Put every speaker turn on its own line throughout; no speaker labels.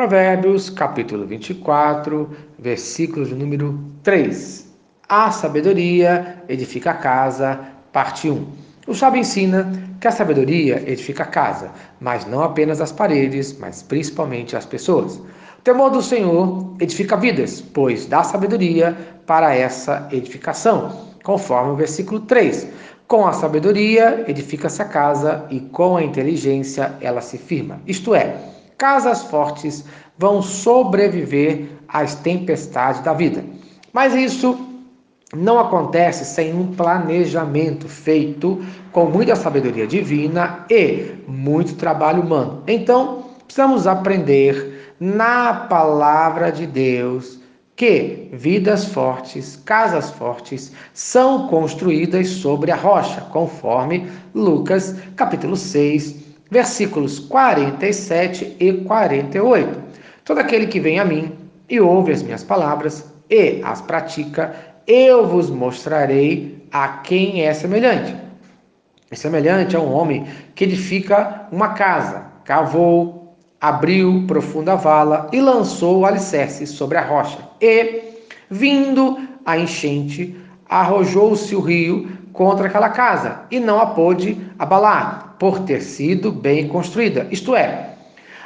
Provérbios, capítulo 24, versículo de número 3. A sabedoria edifica a casa, parte 1. O sábio ensina que a sabedoria edifica a casa, mas não apenas as paredes, mas principalmente as pessoas. O temor do Senhor edifica vidas, pois dá sabedoria para essa edificação, conforme o versículo 3. Com a sabedoria edifica-se a casa e com a inteligência ela se firma. Isto é, casas fortes vão sobreviver às tempestades da vida. Mas isso não acontece sem um planejamento feito com muita sabedoria divina e muito trabalho humano. Então, precisamos aprender na palavra de Deus que vidas fortes, casas fortes, são construídas sobre a rocha, conforme Lucas capítulo 6, versículos 47 e 48. Todo aquele que vem a mim e ouve as minhas palavras e as pratica, eu vos mostrarei a quem é semelhante. É semelhante a um homem que edifica uma casa, cavou, abriu profunda vala e lançou o alicerce sobre a rocha. E, vindo a enchente, arrojou-se o rio contra aquela casa e não a pôde abalar, por ter sido bem construída, isto é,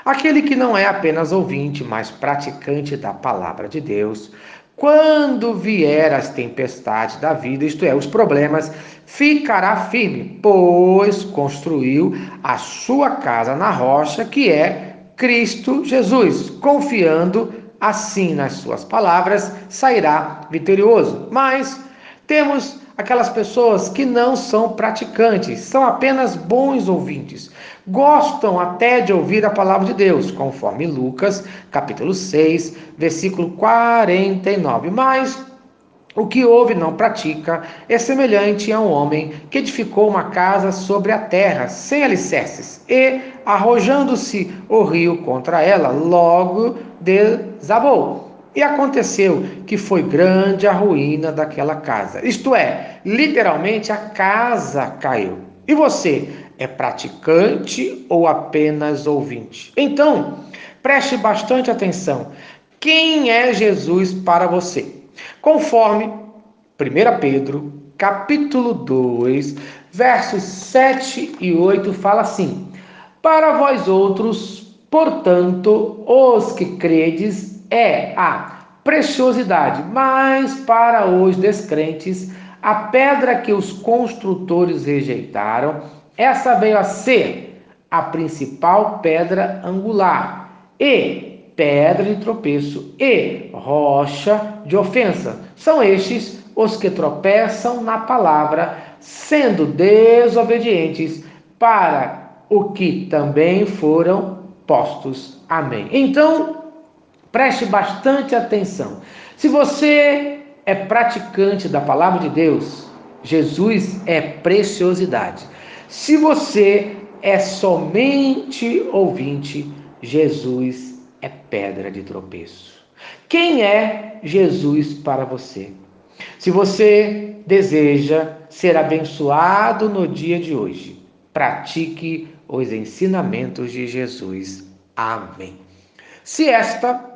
aquele que não é apenas ouvinte, mas praticante da palavra de Deus, quando vier as tempestades da vida, isto é, os problemas, ficará firme, pois construiu a sua casa na rocha, que é Cristo Jesus, confiando assim nas suas palavras, sairá vitorioso. Mas temos aquelas pessoas que não são praticantes, são apenas bons ouvintes. Gostam até de ouvir a palavra de Deus, conforme Lucas, capítulo 6, versículo 49. Mas o que ouve não pratica é semelhante a um homem que edificou uma casa sobre a terra, sem alicerces, e, arrojando-se o rio contra ela, logo desabou. E aconteceu que foi grande a ruína daquela casa. Isto é, literalmente a casa caiu. E você é praticante ou apenas ouvinte? Então, preste bastante atenção. Quem é Jesus para você? Conforme 1 Pedro, capítulo 2, versos 7 e 8 fala assim: Para vós outros, portanto, os que credes é a preciosidade, mas para os descrentes, a pedra que os construtores rejeitaram, essa veio a ser a principal pedra angular e pedra de tropeço e rocha de ofensa. São estes os que tropeçam na palavra, sendo desobedientes para o que também foram postos. Amém. Então, Preste bastante atenção. Se você é praticante da palavra de Deus, Jesus é preciosidade. Se você é somente ouvinte, Jesus é pedra de tropeço. Quem é Jesus para você? Se você deseja ser abençoado no dia de hoje, pratique os ensinamentos de Jesus. Amém. Se esta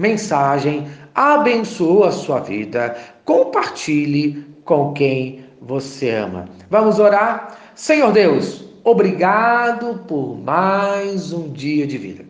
mensagem abençoou a sua vida, compartilhe com quem você ama. Vamos orar? Senhor Deus, obrigado por mais um dia de vida.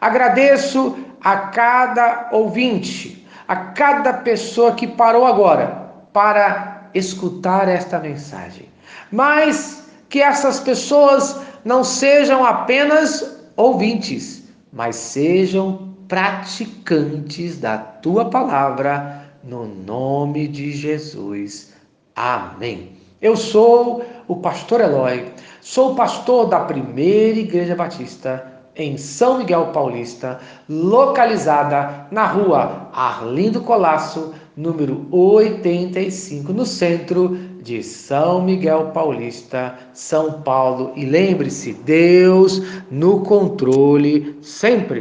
Agradeço a cada ouvinte, a cada pessoa que parou agora para escutar esta mensagem. Mas que essas pessoas não sejam apenas ouvintes, mas sejam praticantes da tua palavra, no nome de Jesus. Amém. Eu sou o pastor Eloy, sou pastor da primeira Igreja Batista em São Miguel Paulista, localizada na rua Arlindo Colasso, número 85, no centro de São Miguel Paulista, São Paulo. E lembre-se, Deus no controle sempre.